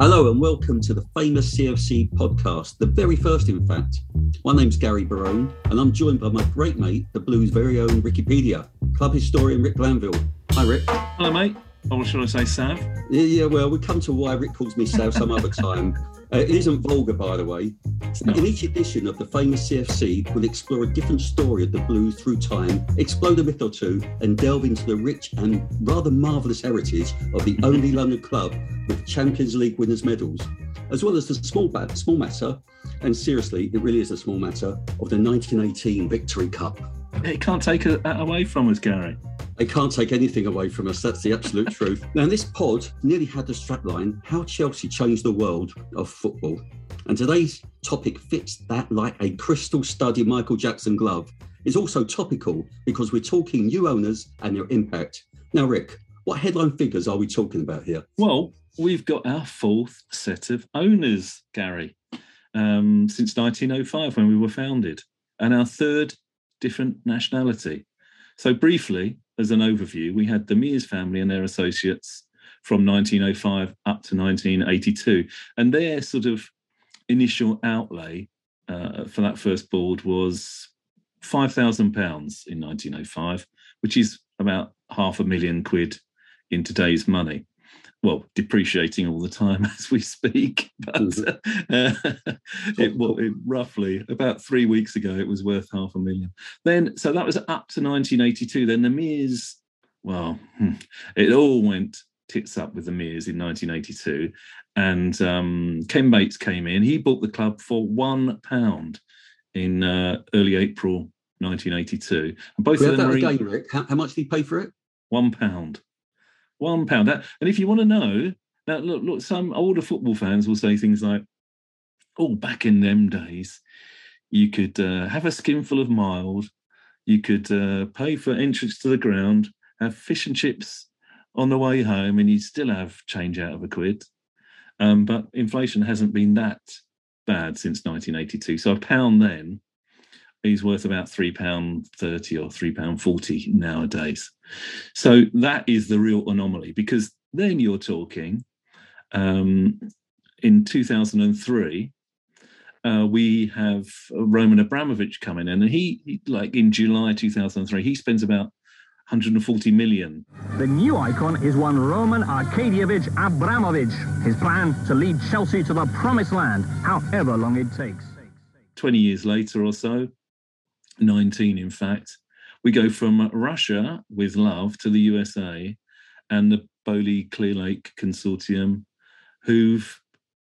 Hello and welcome to the famous CFC podcast, the very first, in fact. My name's Gary Barone, and I'm joined by my great mate, the Blues' very own Wikipedia, club historian Rick Glanville. Hi, Rick. Hello, mate. Or should I say Sav? Yeah, yeah, well, we come to why Rick calls me Sav some other time. Uh, it isn't vulgar, by the way. No. In each edition of the famous CFC, we'll explore a different story of the Blues through time, explode a myth or two, and delve into the rich and rather marvellous heritage of the only London club with Champions League winners' medals, as well as the small, small matter, and seriously, it really is a small matter, of the 1918 Victory Cup. It can't take that away from us, Gary. They can't take anything away from us. That's the absolute truth. Now, this pod nearly had the strapline How Chelsea Changed the World of Football. And today's topic fits that like a crystal studded Michael Jackson glove. It's also topical because we're talking new owners and their impact. Now, Rick, what headline figures are we talking about here? Well, we've got our fourth set of owners, Gary, um, since 1905 when we were founded, and our third different nationality. So, briefly, as an overview, we had the Mears family and their associates from 1905 up to 1982. And their sort of initial outlay uh, for that first board was £5,000 in 1905, which is about half a million quid in today's money well, depreciating all the time as we speak. But mm-hmm. uh, it, well, it, roughly about three weeks ago, it was worth half a million. Then, so that was up to 1982. Then the Mears, well, hmm, it all went tits up with the Mears in 1982, and um, Ken Bates came in. He bought the club for one pound in uh, early April 1982. And both of them were again, Rick. How, how much did he pay for it? One pound. One pound. and if you want to know, now look, look, some older football fans will say things like, "Oh, back in them days, you could uh, have a skinful of mild, you could uh, pay for entrance to the ground, have fish and chips on the way home, and you'd still have change out of a quid." Um, but inflation hasn't been that bad since 1982. So a pound then is worth about three pound thirty or three pound forty nowadays. So that is the real anomaly because then you're talking um, in 2003. Uh, we have Roman Abramovich coming in, and he, he, like in July 2003, he spends about 140 million. The new icon is one Roman Arkadievich Abramovich. His plan to lead Chelsea to the promised land, however long it takes. 20 years later or so, 19 in fact, we go from Russia with love to the USA and the Boehly Clearlake Consortium, who've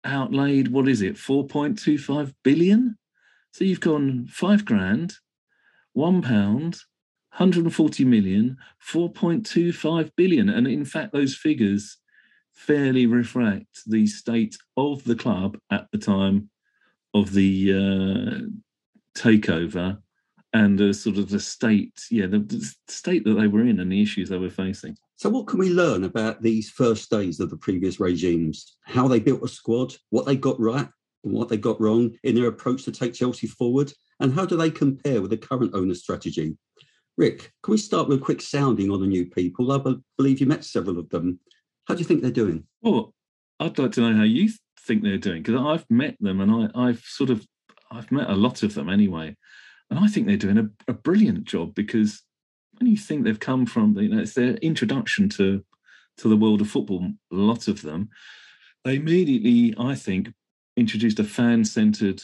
outlaid, what is it, 4.25 billion? So you've gone five grand, one pound, 140 million, 4.25 billion. And in fact, those figures fairly reflect the state of the club at the time of the uh, takeover and the sort of the state, yeah, the, the, state that they were in and the issues they were facing. So, what can we learn about these first days of the previous regimes? How they built a squad, what they got right, and what they got wrong in their approach to take Chelsea forward, and how do they compare with the current owner's strategy? Rick, can we start with a quick sounding on the new people? I believe you met several of them. How do you think they're doing? Well, I'd like to know how you think they're doing because I've met them and I, I've sort of I've met a lot of them anyway. And I think they're doing a, a brilliant job because when you think they've come from, you know, it's their introduction to to the world of football, a lot of them, they immediately, I think, introduced a fan-centered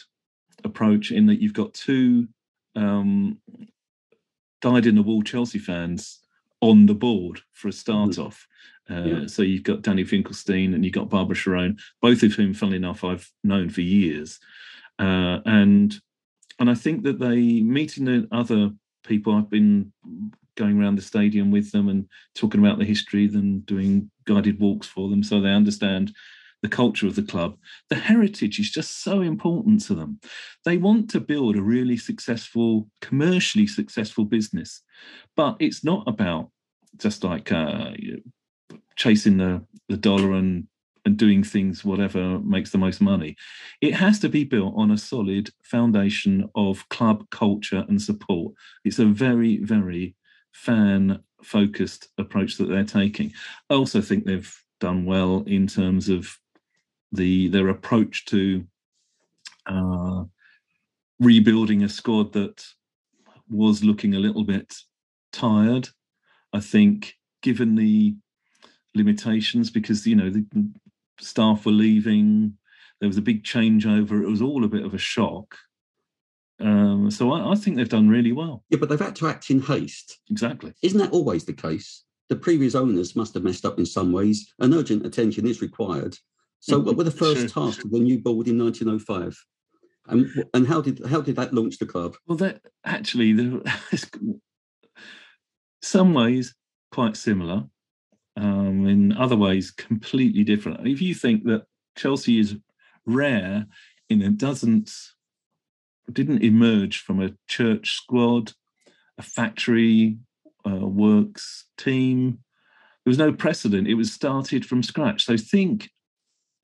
approach in that you've got two um, dyed-in-the-wool Chelsea fans on the board for a start mm-hmm. off. Uh, yeah. So you've got Danny Finkelstein and you've got Barbara Charone, both of whom, funnily enough, I've known for years. Uh, and and I think that they meeting the other people. I've been going around the stadium with them and talking about the history, and doing guided walks for them, so they understand the culture of the club. The heritage is just so important to them. They want to build a really successful, commercially successful business, but it's not about just like uh, chasing the the dollar and and doing things whatever makes the most money. It has to be built on a solid foundation of club culture and support. It's a very, very fan focused approach that they're taking. I also think they've done well in terms of the their approach to uh, rebuilding a squad that was looking a little bit tired. I think, given the limitations, because you know the staff were leaving, there was a big changeover. It was all a bit of a shock. Um, so I, I, think they've done really well. Yeah, but they've had to act in haste. Exactly. Isn't that always the case? The previous owners must have messed up in some ways, and urgent attention is required. So, what were the first sure. tasks of the new board in 1905? And, and how did how did that launch the club? Well, that actually, some ways quite similar. Um, in other ways, completely different. If you think that Chelsea is rare in it doesn't didn't emerge from a church squad, a factory uh, works team. There was no precedent. It was started from scratch. So think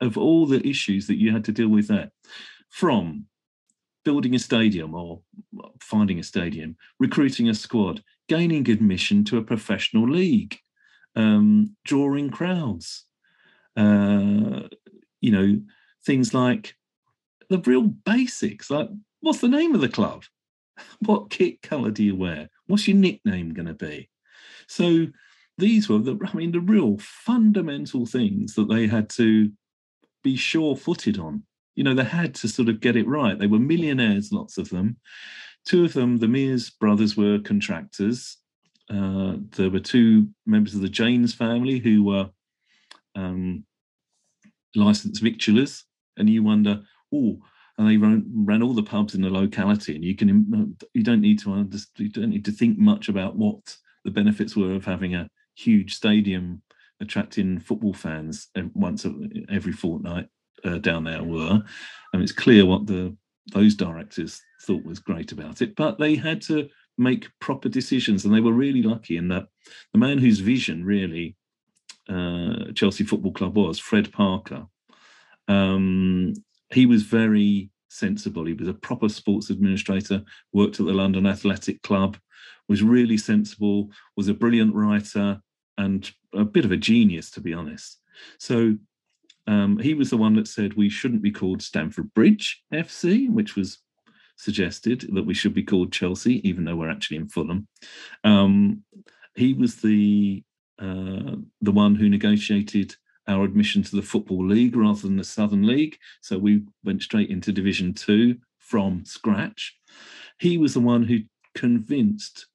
of all the issues that you had to deal with there, from building a stadium or finding a stadium, recruiting a squad, gaining admission to a professional league, um, drawing crowds. Uh, you know, things like the real basics, like what's the name of the club? What kit colour do you wear? What's your nickname going to be? So these were the, I mean, the real fundamental things that they had to be sure-footed on. You know, they had to sort of get it right. They were millionaires, lots of them. Two of them, the Mears brothers, were contractors. Uh, there were two members of the Janes family who were um, licensed victualers and you wonder, oh, and they ran, ran all the pubs in the locality, and you can you don't need to understand, you don't need to think much about what the benefits were of having a huge stadium attracting football fans once every fortnight uh, down there were. and it's clear what the those directors thought was great about it, but they had to make proper decisions, and they were really lucky in that the man whose vision really uh, Chelsea Football Club was, Fred Parker, um, he was very sensible. He was a proper sports administrator, worked at the London Athletic Club, was really sensible, was a brilliant writer, and a bit of a genius, to be honest. So um, he was the one that said we shouldn't be called Stamford Bridge FC, which was suggested that we should be called Chelsea, even though we're actually in Fulham. Um, he was the uh, the one who negotiated our admission to the Football League rather than the Southern League. So we went straight into Division Two from scratch. He was the one who convinced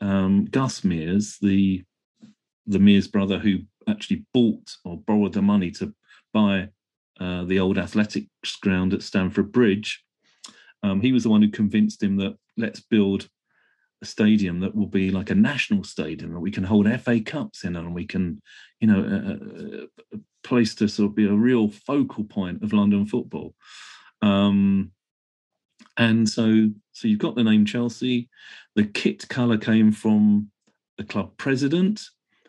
um, Gus Mears, the the Mears brother who actually bought or borrowed the money to buy uh, the old athletics ground at Stamford Bridge. Um, he was the one who convinced him that let's build a stadium that will be like a national stadium that we can hold FA Cups in and we can, you know, a, place to sort of be a real focal point of London football. Um, and so, so you've got the name Chelsea. The kit colour came from the club president,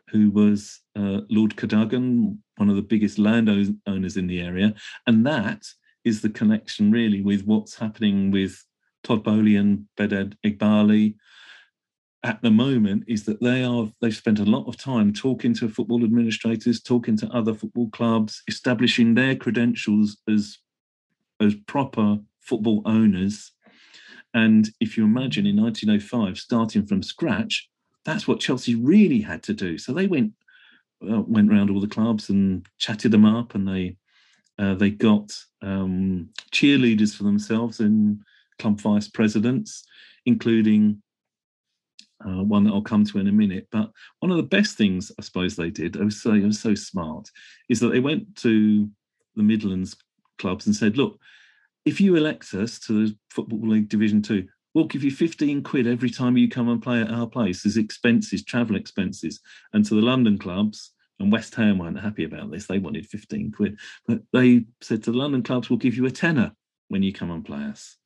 who was uh, Lord Cadogan, one of the biggest landowners in the area, and that is the connection really with what's happening with Todd Boehly and Behdad Eghbali at the moment is that they are they've spent a lot of time talking to football administrators, talking to other football clubs, establishing their credentials as as proper football owners. And if you imagine in 1905 starting from scratch, that's what Chelsea really had to do. So they went uh, went around all the clubs and chatted them up, and they uh, they got um, cheerleaders for themselves and club vice presidents, including uh, one that I'll come to in a minute. But one of the best things I suppose they did, I was so, I was so smart, is that they went to the Midlands clubs and said, look, if you elect us to the Football League Division Two, we'll give you 15 quid every time you come and play at our place as expenses, travel expenses. And to the London clubs, and West Ham weren't happy about this, they wanted 15 quid. But they said to the London clubs, we'll give you a tenner when you come and play us.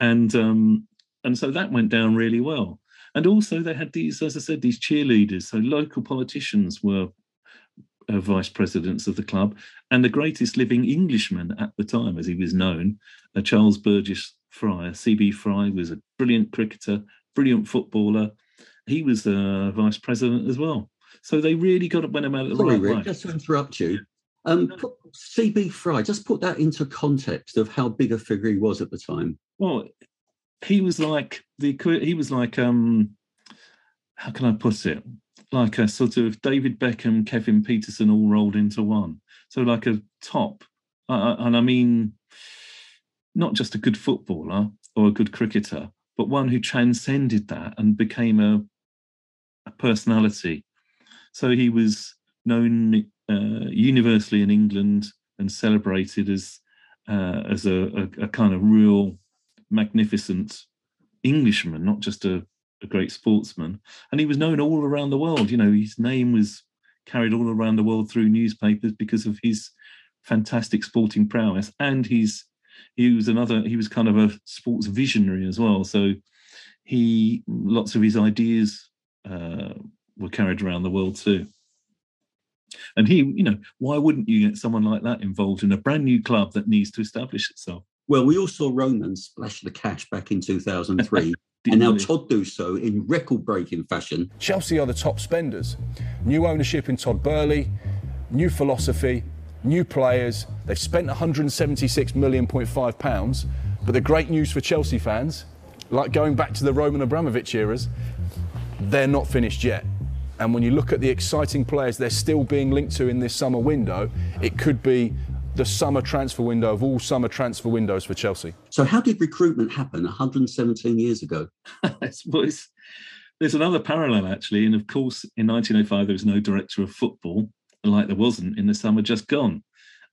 And um, and so that went down really well. And also, they had these, as I said, these cheerleaders. So local politicians were uh, vice presidents of the club, and the greatest living Englishman at the time, as he was known, uh, Charles Burgess Fry. CB Fry was a brilliant cricketer, brilliant footballer. He was the vice president as well. So they really got it when about it the Sorry, right Rick, way. just to interrupt you. Um, put, CB Fry, just put that into context of how big a figure he was at the time. Well, he was like the he was like um, how can I put it? Like a sort of David Beckham, Kevin Pietersen, all rolled into one. So like a top, uh, and I mean, not just a good footballer or a good cricketer, but one who transcended that and became a, a personality. So he was known uh, universally in England and celebrated as uh, as a, a, a, kind of real magnificent Englishman, not just a, a great sportsman. And he was known all around the world. You know, his name was carried all around the world through newspapers because of his fantastic sporting prowess and his he was another he was kind of a sports visionary as well so he lots of his ideas uh, were carried around the world too and he you know why wouldn't you get someone like that involved in a brand new club that needs to establish itself well we all saw roman splash the cash back in 2003 and now Todd do so in record-breaking fashion. Chelsea are the top spenders. New ownership in Todd Boehly, new philosophy, new players. They've spent 176 million point five pounds. But the great news for Chelsea fans, like going back to the Roman Abramovich eras, they're not finished yet. And when you look at the exciting players they're still being linked to in this summer window, it could be the summer transfer window of all summer transfer windows for Chelsea. So, how did recruitment happen 117 years ago? there's another parallel actually, and of course, in 1905 there was no director of football, like there wasn't in the summer just gone.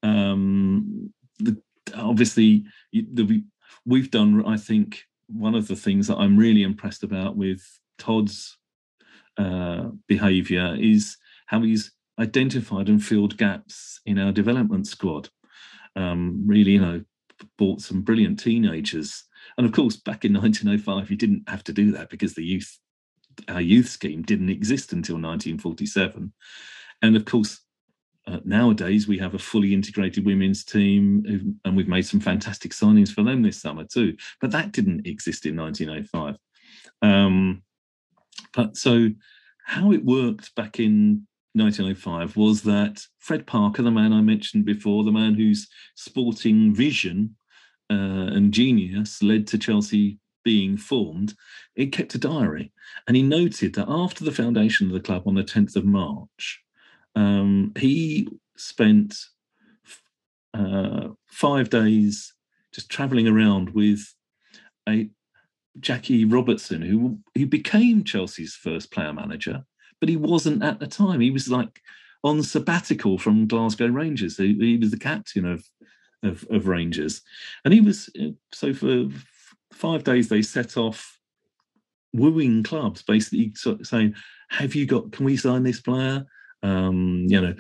Um, the, obviously, the, we've done, I think, one of the things that I'm really impressed about with Todd's uh, behaviour is how he's identified and filled gaps in our development squad. Um, really, you know, bought some brilliant teenagers. And of course, back in 1905, you didn't have to do that because the youth, our youth scheme didn't exist until 1947. And of course, uh, nowadays we have a fully integrated women's team, and we've made some fantastic signings for them this summer too. But that didn't exist in 1905. Um, so, how it worked back in 1905 was that Fred Parker, the man I mentioned before, the man whose sporting vision uh, and genius led to Chelsea being formed, it kept a diary. And he noted that after the foundation of the club on the 10th of March, um, he spent uh, five days just traveling around with a Jackie Robertson, who, who became Chelsea's first player manager but he wasn't at the time. He was like on sabbatical from Glasgow Rangers. He, he was the captain of, of, of Rangers, and he was uh, so for five days they set off wooing clubs, basically saying, "Have you got? Can we sign this player? Um, you know."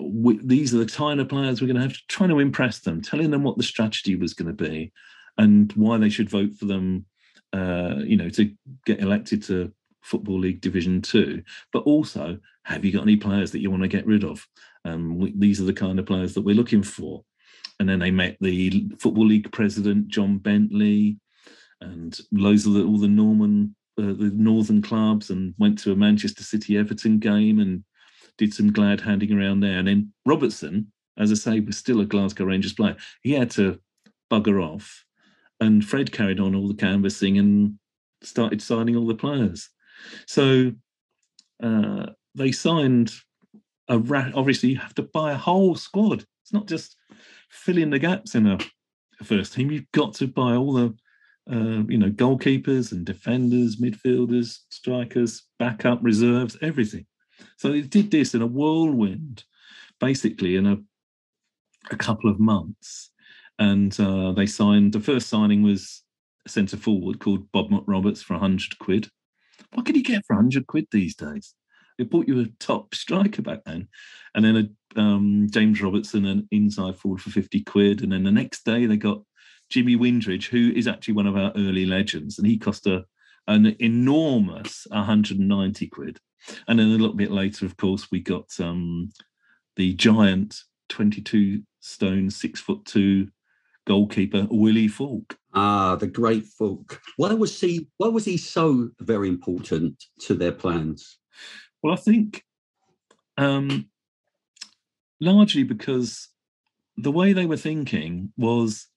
We, these are the kind of players we're going to have to trying to impress them, telling them what the strategy was going to be, and why they should vote for them. Uh, you know, to get elected to Football League Division Two, but also have you got any players that you want to get rid of? Um, we, these are the kind of players that we're looking for. And then they met the Football League president John Bentley, and loads of the, all the Norman, uh, the northern clubs, and went to a Manchester City Everton game and did some glad handing around there. And then Robertson, as I say, was still a Glasgow Rangers player. He had to bugger off, and Fred carried on all the canvassing and started signing all the players. So uh, they signed a ra- obviously you have to buy a whole squad. It's not just filling the gaps in a, a first team. You've got to buy all the uh, you know goalkeepers and defenders, midfielders, strikers, backup reserves, everything. So they did this in a whirlwind, basically in a a couple of months, and uh, they signed. The first signing was a centre forward called Bob Roberts for hundred quid. What can you get for 100 quid these days? They bought you a top striker back then. And then a um, James Robertson, an inside forward for 50 quid. And then the next day they got Jimmy Windridge, who is actually one of our early legends. And he cost a, an enormous 190 quid. And then a little bit later, of course, we got um, the giant 22 stone, six foot two goalkeeper Willie Foulke. Ah, the great Foulke. Why was he? Why was he so very important to their plans? Well, I think um, largely because the way they were thinking was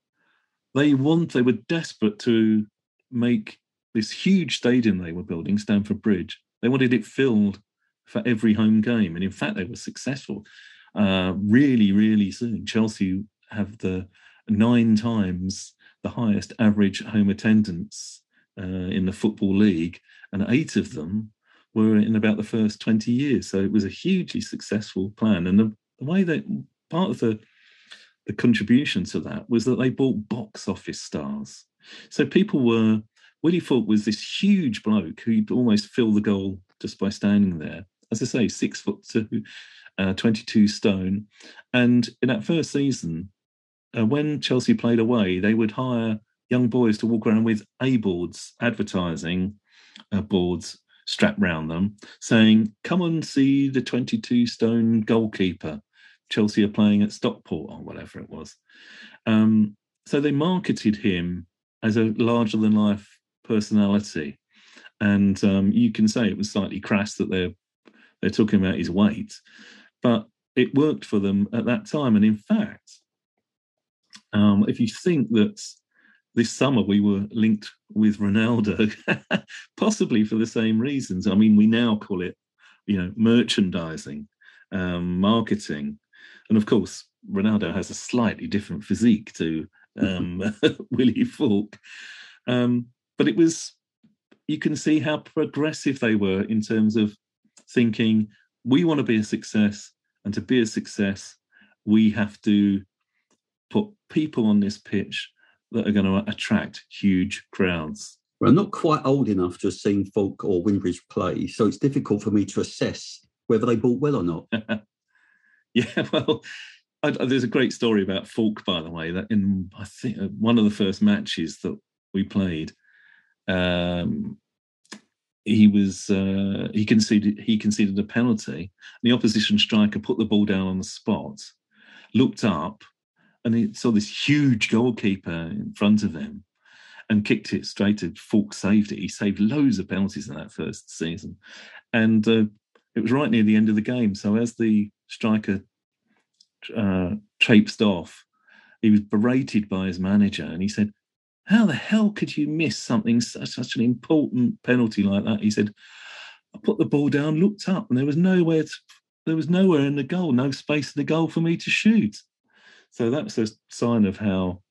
they want they were desperate to make this huge stadium they were building, Stamford Bridge. They wanted it filled for every home game, and in fact, they were successful. Uh, really, really soon, Chelsea have the nine times the highest average home attendance uh, in the football league, and eight of them were in about the first 20 years. So it was a hugely successful plan. And the, the way that part of the the contribution to that was that they bought box office stars. So people were Willie Foulke was this huge bloke who'd almost fill the goal just by standing there. As I say, six foot two, uh, 22 stone. And in that first season, uh, when Chelsea played away, they would hire young boys to walk around with A boards, advertising uh, boards strapped round them, saying, Come and see the 22 stone goalkeeper. Chelsea are playing at Stockport or whatever it was. Um, so they marketed him as a larger than life personality. And um, you can say it was slightly crass that they're they're talking about his weight, but it worked for them at that time. And in fact, um, if you think that this summer we were linked with Ronaldo, possibly for the same reasons. I mean, we now call it, you know, merchandising, um, marketing, and of course, Ronaldo has a slightly different physique to um, Willie Foulke. Um, but it was, you can see how progressive they were in terms of thinking we want to be a success, and to be a success, we have to put people on this pitch that are going to attract huge crowds. Well, I'm not quite old enough to have seen Foulke or Windridge play, so it's difficult for me to assess whether they bought well or not. yeah, well, I, there's a great story about Foulke, by the way, that in I think uh, one of the first matches that we played, um, he was uh, he conceded he conceded a penalty. and The opposition striker put the ball down on the spot, looked up, and he saw this huge goalkeeper in front of him, and kicked it straight to Foulke. Saved it. He saved loads of penalties in that first season, and uh, it was right near the end of the game. So as the striker uh, traipsed off, he was berated by his manager, and he said, how the hell could you miss something such, such an important penalty like that? He said, I put the ball down, looked up, and there was nowhere to, there was nowhere in the goal, no space in the goal for me to shoot. So that's a sign of how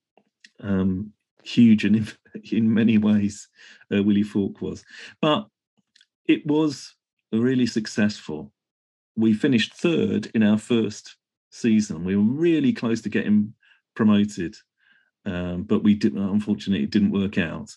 um, huge and in, in many ways uh, Willie Foulke was. But it was really successful. We finished third in our first season. We were really close to getting promoted um, but we did unfortunately it didn't work out.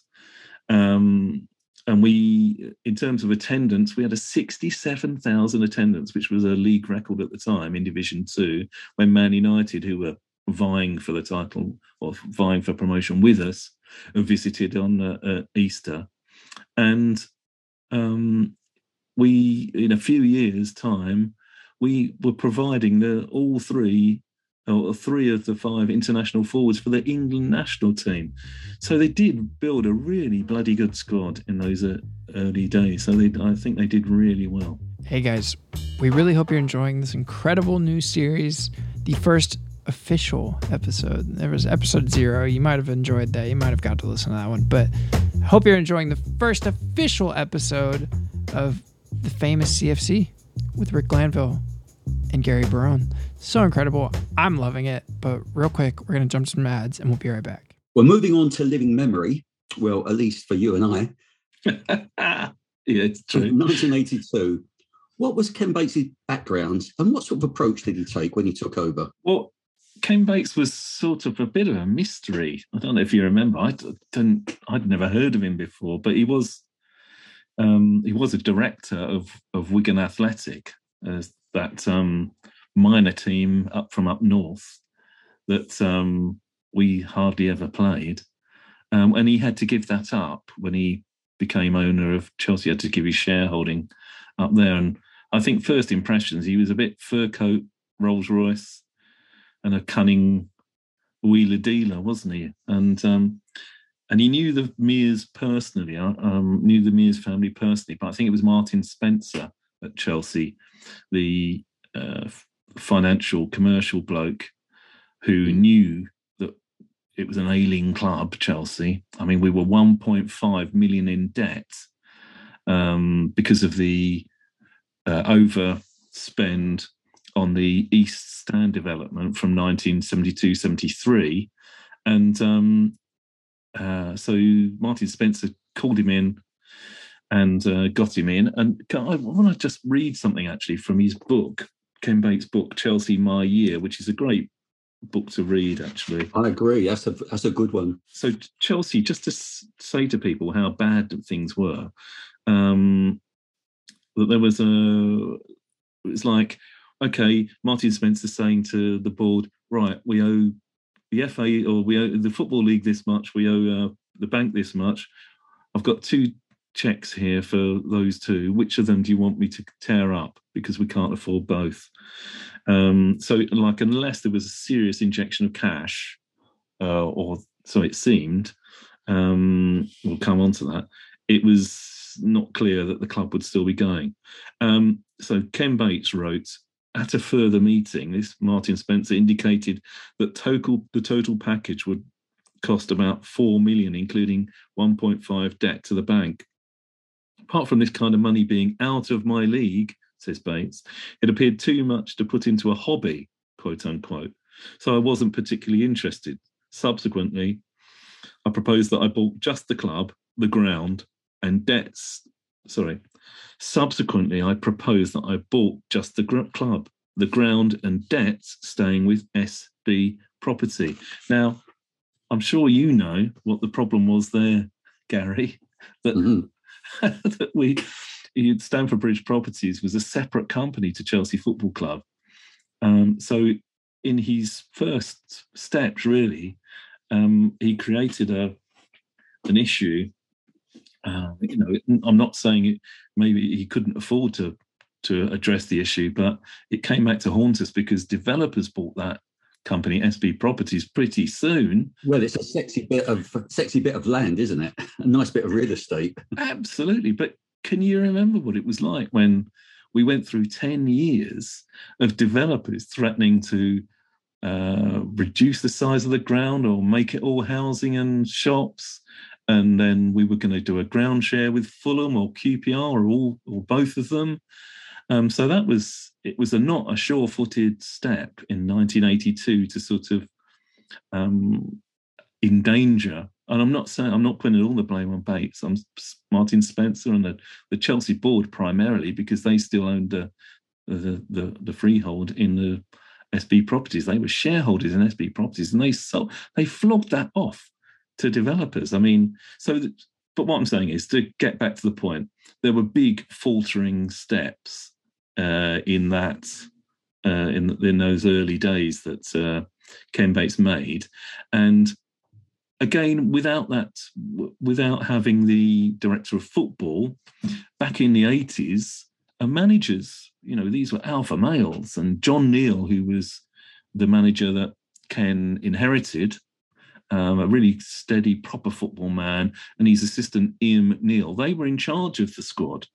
Um, and we, in terms of attendance, we had a 67,000 attendance, which was a league record at the time in Division Two, when Man United, who were vying for the title or vying for promotion with us, visited on uh, uh, Easter. And um, we, in a few years' time, we were providing the all three or three of the five international forwards for the England national team. So they did build a really bloody good squad in those uh, early days. So they, I think they did really well. Hey guys, we really hope you're enjoying this incredible new series. The first official episode. There was episode zero. You might have enjoyed that. You might have got to listen to that one. But I hope you're enjoying the first official episode of the famous CFC with Rick Glanville and Gary Barone. So incredible. I'm loving it. But real quick, we're going to jump some ads and we'll be right back. We're moving on to living memory. Well, at least for you and I. yeah, it's true. 1982. What was Ken Bates' background and what sort of approach did he take when he took over? Well, Ken Bates was sort of a bit of a mystery. I don't know if you remember. I didn't. I'd never heard of him before, but he was um, he was a director of of Wigan Athletic, as that um, minor team up from up north that um, we hardly ever played. Um, and he had to give that up when he became owner of Chelsea. He had to give his shareholding up there. And I think first impressions, he was a bit fur coat, Rolls Royce, and a cunning wheeler dealer, wasn't he? And um, and he knew the Mears personally, uh, um, knew the Mears family personally. But I think it was Martin Spencer at Chelsea, the uh, financial commercial bloke who knew that it was an ailing club, Chelsea. I mean, we were 1.5 million in debt um, because of the uh, overspend on the East Stand development from 1972 73. And um, uh, so Martin Spencer called him in and uh, got him in. And I want to just read something actually from his book, Ken Bates' book, Chelsea My Year, which is a great book to read actually. I agree. That's a that's a good one. So Chelsea, just to say to people how bad things were, um, that there was a it was like okay, Martin Spencer saying to the board, right, we owe the FA or we owe the football league this much, we owe uh, the bank this much. I've got two checks here for those two. Which of them do you want me to tear up because we can't afford both? Um, so, like, unless there was a serious injection of cash, uh, or so it seemed, um, we'll come on to that. It was not clear that the club would still be going. Um, so Ken Bates wrote at a further meeting, this Martin Spencer indicated that total the total package would cost about four million, including 1.5 debt to the bank. Apart from this kind of money being out of my league, says Bates, it appeared too much to put into a hobby, quote unquote. So I wasn't particularly interested. Subsequently, I proposed that I bought just the club, the ground, and debts. Sorry. Subsequently, I proposed that I bought just the gr- club, the ground, and debts staying with SB property. Now, I'm sure you know what the problem was there, Gary. That, mm-hmm. that we Stamford Bridge Properties was a separate company to Chelsea Football Club. Um, so, in his first steps, really, um, he created a an issue. Uh, you know, I'm not saying it. Maybe he couldn't afford to to address the issue, but it came back to haunt us because developers bought that company, SB Properties, pretty soon. Well, it's a sexy bit of sexy bit of land, isn't it? A nice bit of real estate. Absolutely, but can you remember what it was like when we went through 10 years of developers threatening to uh, reduce the size of the ground or make it all housing and shops? And then we were going to do a ground share with Fulham or QPR or all or both of them. Um, so that was it was a not a sure-footed step in 1982 to sort of um, endanger and I'm not saying I'm not putting all the blame on Bates. I'm Martin Spencer and the, the Chelsea board primarily because they still owned the, the the, the freehold in the SB properties. They were shareholders in SB properties, and they sold they flogged that off to developers. I mean, so but what I'm saying is to get back to the point, there were big faltering steps uh, in that uh, in in those early days that uh, Ken Bates made, and again without that without having the director of football back in the 80s and managers you know these were alpha males and john neal who was the manager that ken inherited um, a really steady proper football man and his assistant ian mcneil. They were in charge of the squad.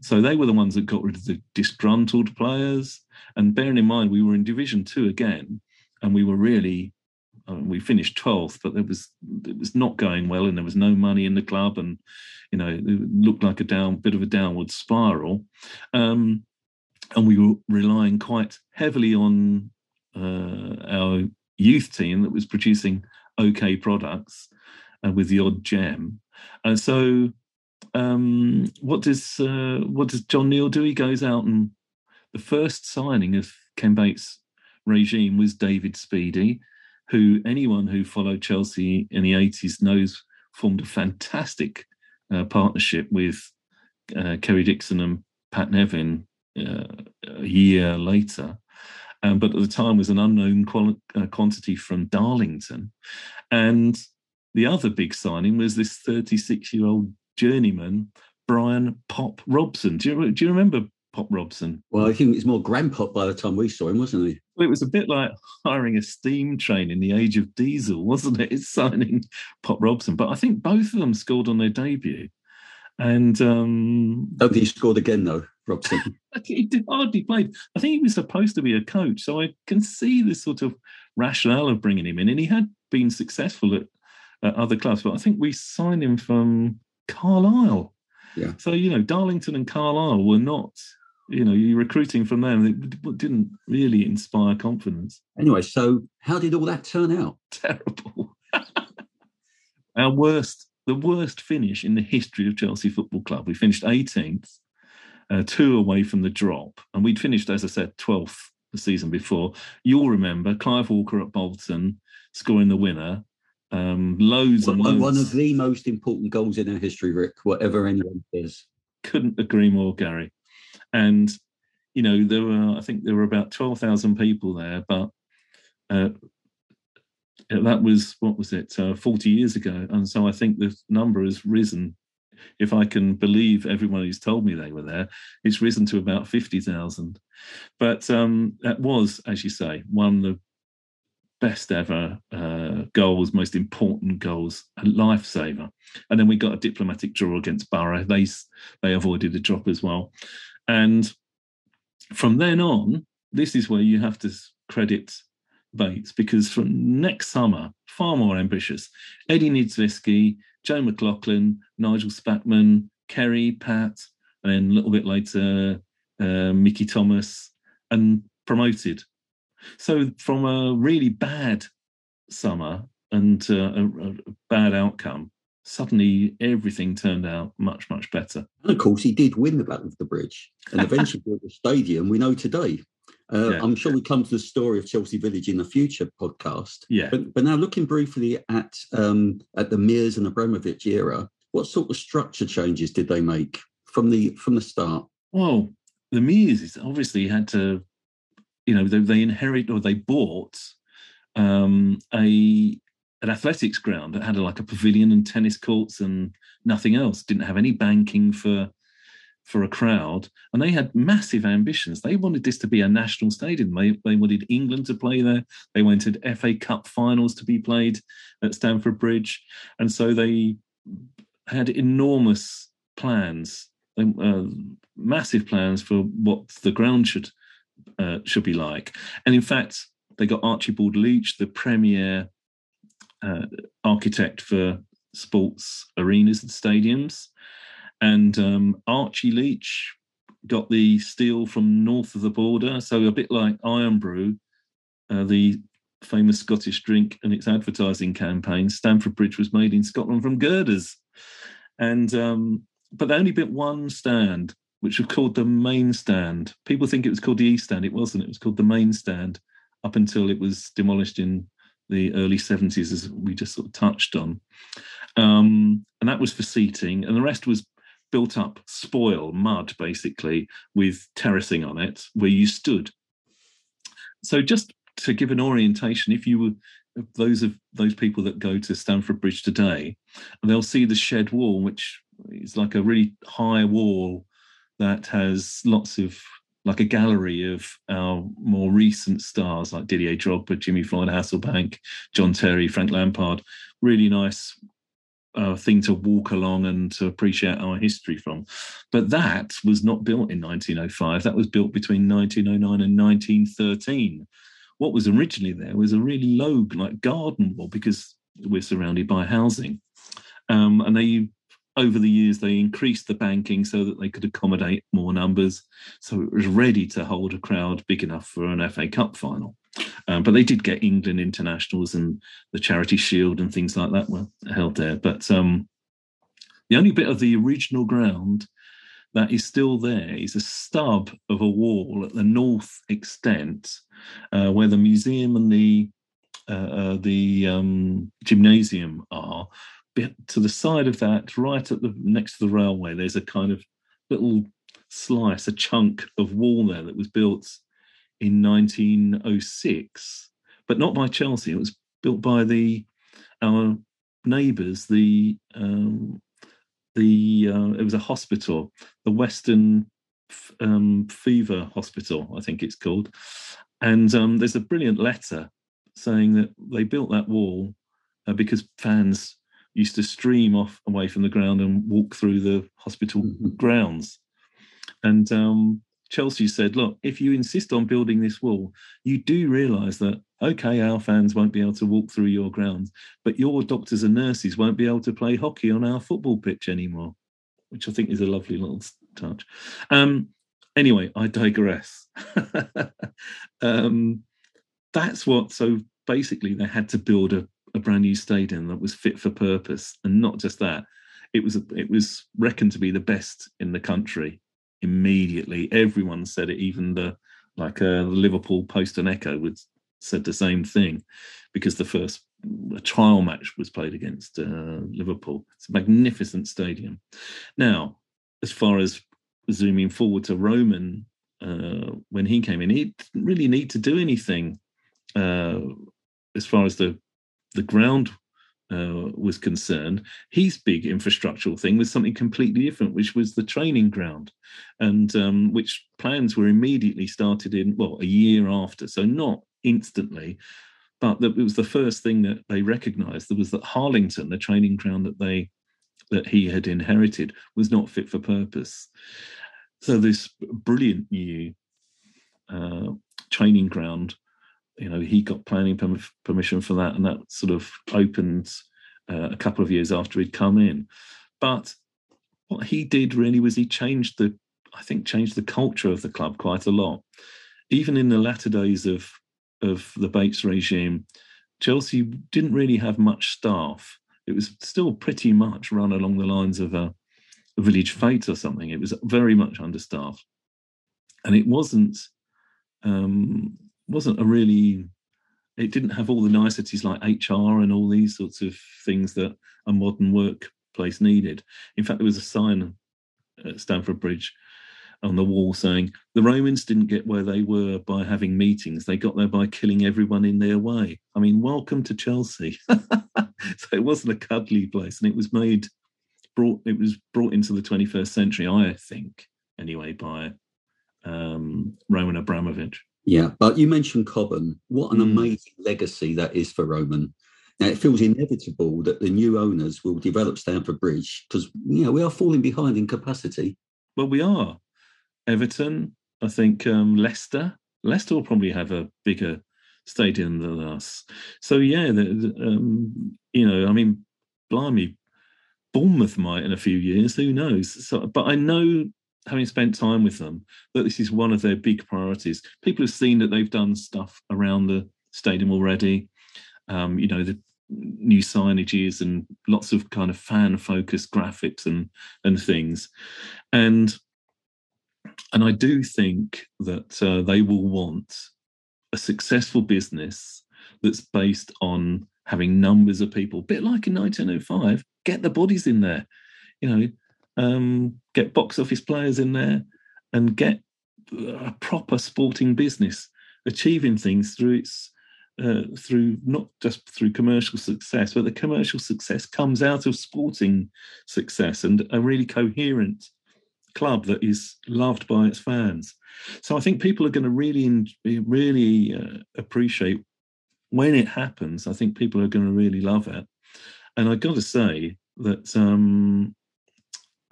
So they were the ones that got rid of the disgruntled players. And bearing in mind we were in division two again and we were really we finished 12th, but there was it was not going well, and there was no money in the club, and you know it looked like a down bit of a downward spiral. Um, and we were relying quite heavily on uh, our youth team that was producing okay products, and uh, with the odd gem. And so, um, what does uh, what does John Neal do? He goes out and the first signing of Ken Bates' regime was David Speedie, who anyone who followed Chelsea in the 80s knows formed a fantastic uh, partnership with uh, Kerry Dixon and Pat Nevin uh, a year later. Um, but at the time was an unknown quali- uh, quantity from Darlington. And the other big signing was this 36 year old journeyman, Brian Pop Robson. Do you, do you remember Pop Robson? Well, I think it's more Grandpop by the time we saw him, wasn't he? Well, it was a bit like hiring a steam train in the age of diesel, wasn't it? It's signing Pop Robson. But I think both of them scored on their debut. And um nobody scored again though. Robson. he hardly played. I think he was supposed to be a coach, so I can see the sort of rationale of bringing him in. And he had been successful at, at other clubs, but I think we signed him from Carlisle. Yeah. So you know, Darlington and Carlisle were not. You know, you're recruiting from them. It didn't really inspire confidence. Anyway, so how did all that turn out? Terrible. Our worst, the worst finish in the history of Chelsea Football Club. We finished 18th uh, two away from the drop. And we'd finished, as I said, 12th the season before. You'll remember Clive Walker at Bolton scoring the winner. Um, loads one, and loads. One of the most important goals in our history, Rick, whatever anyone says. Couldn't agree more, Gary. And, you know, there were, I think there were about 12,000 people there, but uh, that was, what was it, uh, 40 years ago. And so I think the number has risen if I can believe everyone who's told me they were there, it's risen to about 50,000. But um, that was, as you say, one of the best ever uh, goals, most important goals, a lifesaver. And then we got a diplomatic draw against Borough. They, they avoided a drop as well. And from then on, this is where you have to credit Bates because from next summer, far more ambitious. Eddie Niedzwiecki Joe McLaughlin, Nigel Spackman, Kerry, Pat, and then a little bit later, uh, Mickey Thomas, and promoted. So from a really bad summer and uh, a, a bad outcome, suddenly everything turned out much, much better. And of course, he did win the Battle of the Bridge and eventually built the stadium we know today. Uh, yeah. I'm sure we come to the story of Chelsea Village in the future podcast. Yeah. But, but now looking briefly at um, at the Mears and Abramovich era, what sort of structure changes did they make from the from the start? Well, the Mears obviously had to, you know, they, they inherit or they bought um, a an athletics ground that had a, like a pavilion and tennis courts and nothing else. Didn't have any banking for for a crowd, and they had massive ambitions. They wanted this to be a national stadium. They, they wanted England to play there. They wanted FA Cup finals to be played at Stamford Bridge, and so they had enormous plans, uh, massive plans for what the ground should uh, should be like. And in fact, they got Archibald Leitch, the premier uh, architect for sports arenas and stadiums. And um, Archie Leitch got the steel from north of the border. So a bit like Irn-Bru, uh, the famous Scottish drink and its advertising campaign, Stamford Bridge was made in Scotland from girders. And um, but they only built one stand, which was called the main stand. People think it was called the east stand. It wasn't. It was called the main stand up until it was demolished in the early 70s, as we just sort of touched on. Um, and that was for seating, and the rest was built up spoil, mud, basically, with terracing on it where you stood. So just to give an orientation, if you were those of those people that go to Stamford Bridge today, they'll see the shed wall, which is like a really high wall that has lots of like a gallery of our more recent stars like Didier Drogba, Jimmy Floyd Hasselbaink, John Terry, Frank Lampard. Really nice uh, thing to walk along and to appreciate our history from. But that was not built in 1905. That was built between 1909 and 1913. What was originally there was a really low, like garden wall, because we're surrounded by housing. Um, and they, over the years, they increased the banking so that they could accommodate more numbers. So it was ready to hold a crowd big enough for an FA Cup final. Um, but they did get England internationals and the Charity Shield and things like that were held there. But um, the only bit of the original ground that is still there is a stub of a wall at the north extent uh, where the museum and the uh, uh, the um, gymnasium are. But To the side of that, right at the next to the railway, there's a kind of little slice, a chunk of wall there that was built in 1906, but not by Chelsea. It was built by the our neighbours. The um, the uh, it was a hospital, the Western um, Fever Hospital, I think it's called. And um, there's a brilliant letter saying that they built that wall uh, because fans used to stream off away from the ground and walk through the hospital mm-hmm. grounds. And um, Chelsea said, look, if you insist on building this wall, you do realise that, okay, our fans won't be able to walk through your grounds, but your doctors and nurses won't be able to play hockey on our football pitch anymore, which I think is a lovely little touch. Um, anyway, I digress. um, that's what, so basically, they had to build a, a brand new stadium that was fit for purpose. And not just that, it was it was reckoned to be the best in the country immediately. Everyone said it, even the like uh, the Liverpool Post and Echo would said the same thing because the first a trial match was played against uh, Liverpool. It's a magnificent stadium. Now, as far as zooming forward to Roman, uh, when he came in, he didn't really need to do anything uh, as far as the the ground uh, was concerned, his big infrastructural thing was something completely different, which was the training ground, and um, which plans were immediately started in well a year after, so not instantly, but that it was the first thing that they recognised. There was that Harlington, the training ground that they that he had inherited, was not fit for purpose. So this brilliant new uh, training ground you know he got planning permission for that and that sort of opened uh, a couple of years after he'd come in. But what he did really was he changed the i think changed the culture of the club quite a lot. Even in the latter days of of the bates regime chelsea didn't really have much staff. It was still pretty much run along the lines of a, a village fete or something. It was very much understaffed. And it wasn't um, wasn't a really it didn't have all the niceties like HR and all these sorts of things that a modern workplace needed. In fact, there was a sign at Stamford Bridge on the wall saying the Romans didn't get where they were by having meetings; they got there by killing everyone in their way. I mean, welcome to Chelsea. so it wasn't a cuddly place, and it was made brought it was brought into the 21st century, I think, anyway, by um, Roman Abramovich. Yeah, but you mentioned Cobham. What an mm. amazing legacy that is for Roman. Now, it feels inevitable that the new owners will develop Stamford Bridge because you know we are falling behind in capacity. Well, we are. Everton, I think um, Leicester. Leicester will probably have a bigger stadium than us. So yeah, the, the, um, you know, I mean, blimey, Bournemouth might in a few years. Who knows? So, but I know having spent time with them, that this is one of their big priorities. People have seen that they've done stuff around the stadium already. Um, you know, the new signages and lots of kind of fan focused graphics and and things. And and I do think that uh, they will want a successful business that's based on having numbers of people, a bit like in 1905, get the bodies in there. You know, um, get box office players in there, and get a proper sporting business achieving things through its uh, through not just through commercial success, but the commercial success comes out of sporting success and a really coherent club that is loved by its fans. So I think people are going to really, really uh, appreciate when it happens. I think people are going to really love it. And I've got to say that um,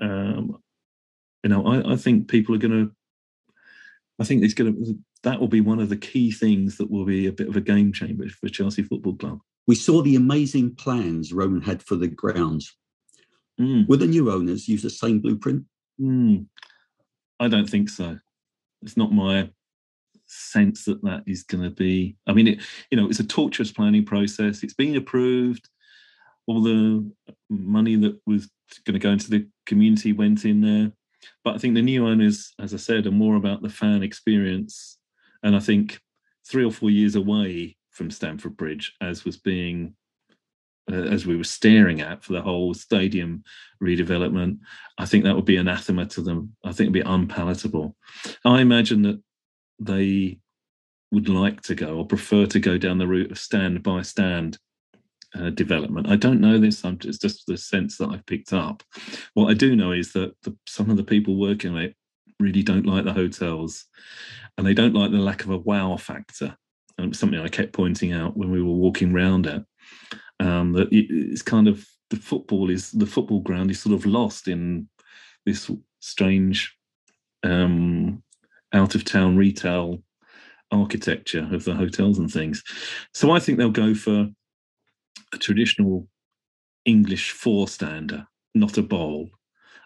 um, you know, I, I think people are going to. I think it's going to. That will be one of the key things that will be a bit of a game changer for Chelsea Football Club. We saw the amazing plans Roman had for the grounds. Mm. Will the new owners use the same blueprint? Mm. I don't think so. It's not my sense that that is going to be. I mean, it, you know, it's a torturous planning process. It's been approved. All the money that was going to go into the community went in there. But I think the new owners, as I said, are more about the fan experience. And I think three or four years away from Stamford Bridge, as was being, uh, as we were staring at for the whole stadium redevelopment, I think that would be anathema to them. I think it'd be unpalatable. I imagine that they would like to go or prefer to go down the route of stand by stand uh, development. I don't know this. I'm just, just the sense that I've picked up. What I do know is that the, some of the people working on it really don't like the hotels, and they don't like the lack of a wow factor. And something I kept pointing out when we were walking around it. Um, that it's kind of the football is the football ground is sort of lost in this strange um, out of town retail architecture of the hotels and things. So I think they'll go for traditional English four stander, not a bowl.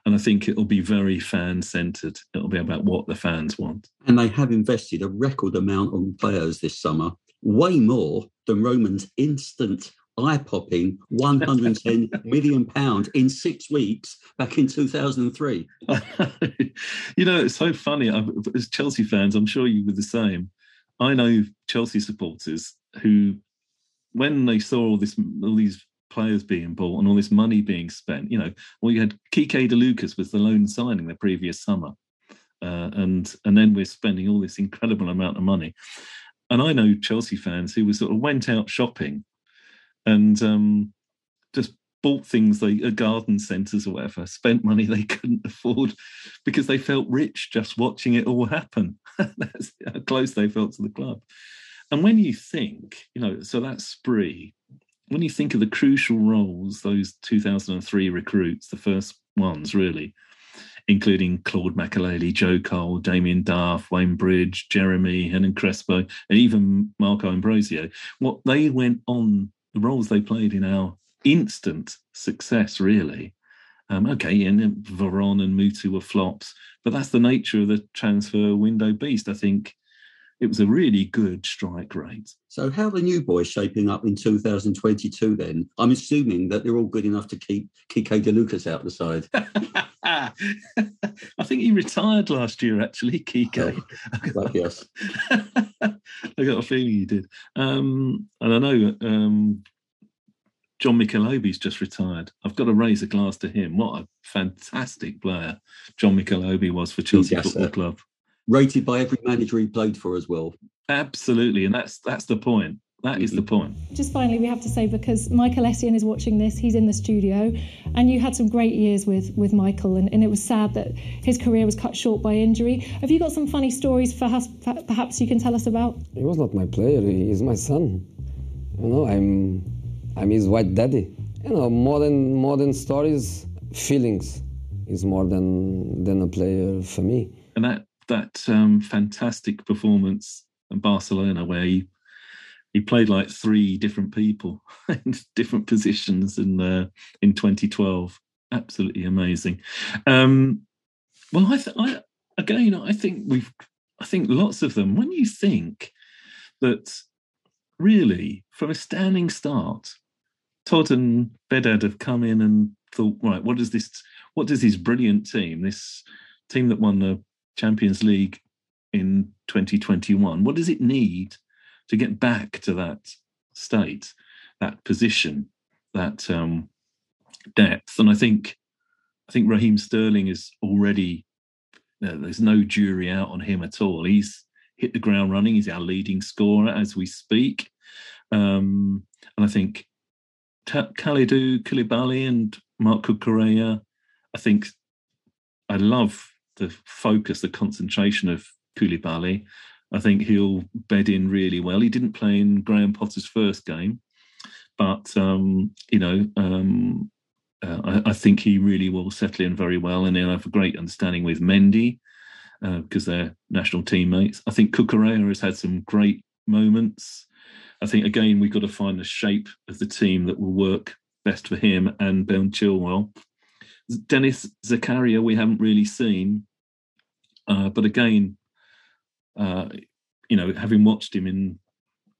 And I think it'll be very fan centered. It'll be about what the fans want. And they have invested a record amount on players this summer, way more than Roman's instant eye popping 110 million pound in six weeks back in 2003. you know, it's so funny. As Chelsea fans, I'm sure you were the same. I know Chelsea supporters who, when they saw all this, all these players being bought and all this money being spent, you know, well, you had Quique de Lucas was the loan signing the previous summer, uh, and and then we're spending all this incredible amount of money. And I know Chelsea fans who were sort of went out shopping and um, just bought things like garden centres or whatever, spent money they couldn't afford because they felt rich just watching it all happen. That's how close they felt to the club. And when you think, you know, so that spree, when you think of the crucial roles those 2003 recruits, the first ones really, including Claude Makélélé, Joe Cole, Damien Duff, Wayne Bridge, Geremi, Hernan Crespo, and even Marco Ambrosio, what they went on, the roles they played in our instant success, really. Um, okay, and Veron and Mutu were flops, but that's the nature of the transfer window beast. I think it was a really good strike rate. So, how are the new boys shaping up in 2022 then? I'm assuming that they're all good enough to keep Quique de Lucas out the side. I think he retired last year, actually, Quique. Oh, yes. I got a feeling he did. Um, and I know um, John Mikel Obi's just retired. I've got to raise a glass to him. What a fantastic player John Mikel Obi was for Chelsea Football Club. Rated by every manager he played for as well. Absolutely, and that's that's the point. That is the mm-hmm. point. Just finally, we have to say because Michael Essien is watching this, he's in the studio, and you had some great years with with Michael, and, and it was sad that his career was cut short by injury. Have you got some funny stories for us, perhaps you can tell us about? He was not my player; he is my son. You know, I'm I'm his white daddy. You know, modern modern stories, feelings is more than than a player for me. And that that um, fantastic performance in Barcelona where he he played like three different people in different positions in uh, in 2012. Absolutely amazing. Um, well, I, th- I again, I think we've, I think lots of them. When you think that really from a standing start, Todd and Behdad have come in and thought, right, what does this, what does this brilliant team, this team that won the Champions League in 2021, what does it need to get back to that state, that position, that um, depth? And I think, I think Raheem Sterling is already. Uh, there's no jury out on him at all. He's hit the ground running. He's our leading scorer as we speak. Um, and I think Kalidou Koulibaly and Marc Cucurella, I think I love the focus, the concentration of Koulibaly. I think he'll bed in really well. He didn't play in Graham Potter's first game, but um, you know, um, uh, I, I, think he really will settle in very well, and he'll have a great understanding with Mendy because uh, they're national teammates. I think Cucurella has had some great moments. I think again we've got to find the shape of the team that will work best for him and Ben Chilwell. Denis Zakaria we haven't really seen, uh, but again, uh, you know, having watched him in,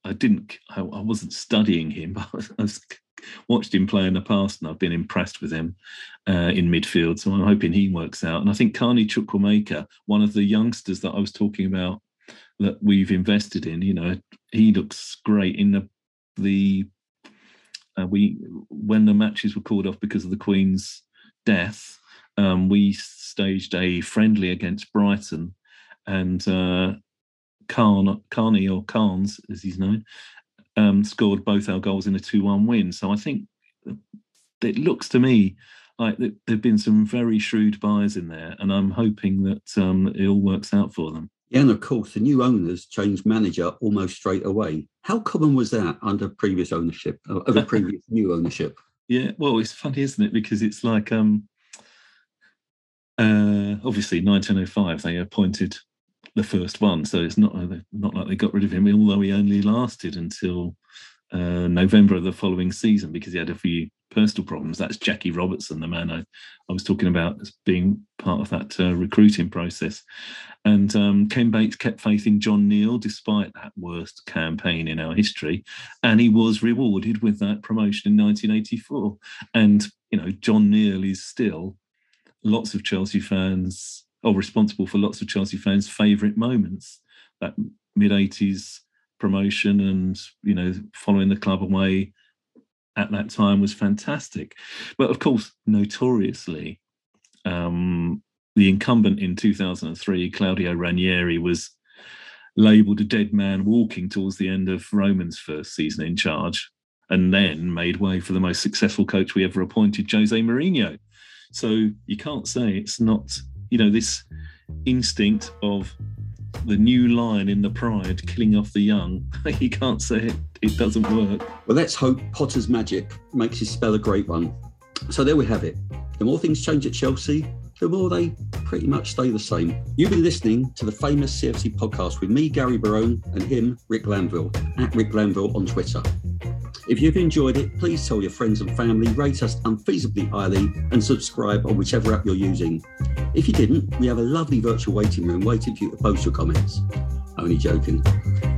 I didn't, I, I wasn't studying him, but I was, watched him play in the past, and I've been impressed with him uh, in midfield. So I'm hoping he works out. And I think Carney Chukwuemeka, one of the youngsters that I was talking about that we've invested in. You know, he looks great in the the uh, we when the matches were called off because of the Queen's death. Um, we staged a friendly against Brighton, and uh, Carney or Carnes, as he's known, um, scored both our goals in a two-one win. So I think it looks to me like there've been some very shrewd buyers in there, and I'm hoping that um, it all works out for them. Yeah, and of course, the new owners changed manager almost straight away. How common was that under previous ownership, uh, over previous new ownership? Yeah, well, it's funny, isn't it? Because it's like um, Uh, obviously, 1905 they appointed the first one, so it's not not like they got rid of him, although he only lasted until uh, November of the following season because he had a few personal problems. That's Jackie Robertson, the man I, I was talking about as being part of that uh, recruiting process. And um, Ken Bates kept faith in John Neal despite that worst campaign in our history. And he was rewarded with that promotion in 1984. And, you know, John Neal is still lots of Chelsea fans, or responsible for lots of Chelsea fans' favourite moments. That mid 80s promotion and, you know, following the club away at that time was fantastic. But of course, notoriously, um, the incumbent in 2003, Claudio Ranieri, was labelled a dead man walking towards the end of Roman's first season in charge, and then made way for the most successful coach we ever appointed, Jose Mourinho. So you can't say it's not, you know, this instinct of the new lion in the pride killing off the young. you can't say it, it doesn't work. Well, let's hope Potter's magic makes his spell a great one. So there we have it. The more things change at Chelsea, the more they pretty much stay the same. You've been listening to the famous CFC podcast with me, Gary Barone, and him, Rick Glanvill, at Rick Glanvill on Twitter. If you've enjoyed it, please tell your friends and family, rate us unfeasibly highly, and subscribe on whichever app you're using. If you didn't, we have a lovely virtual waiting room waiting for you to post your comments. Only joking.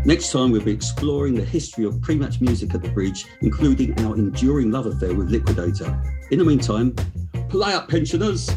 Next time, we'll be exploring the history of pre match music at the bridge, including our enduring love affair with Liquidator. In the meantime, play up, pensioners!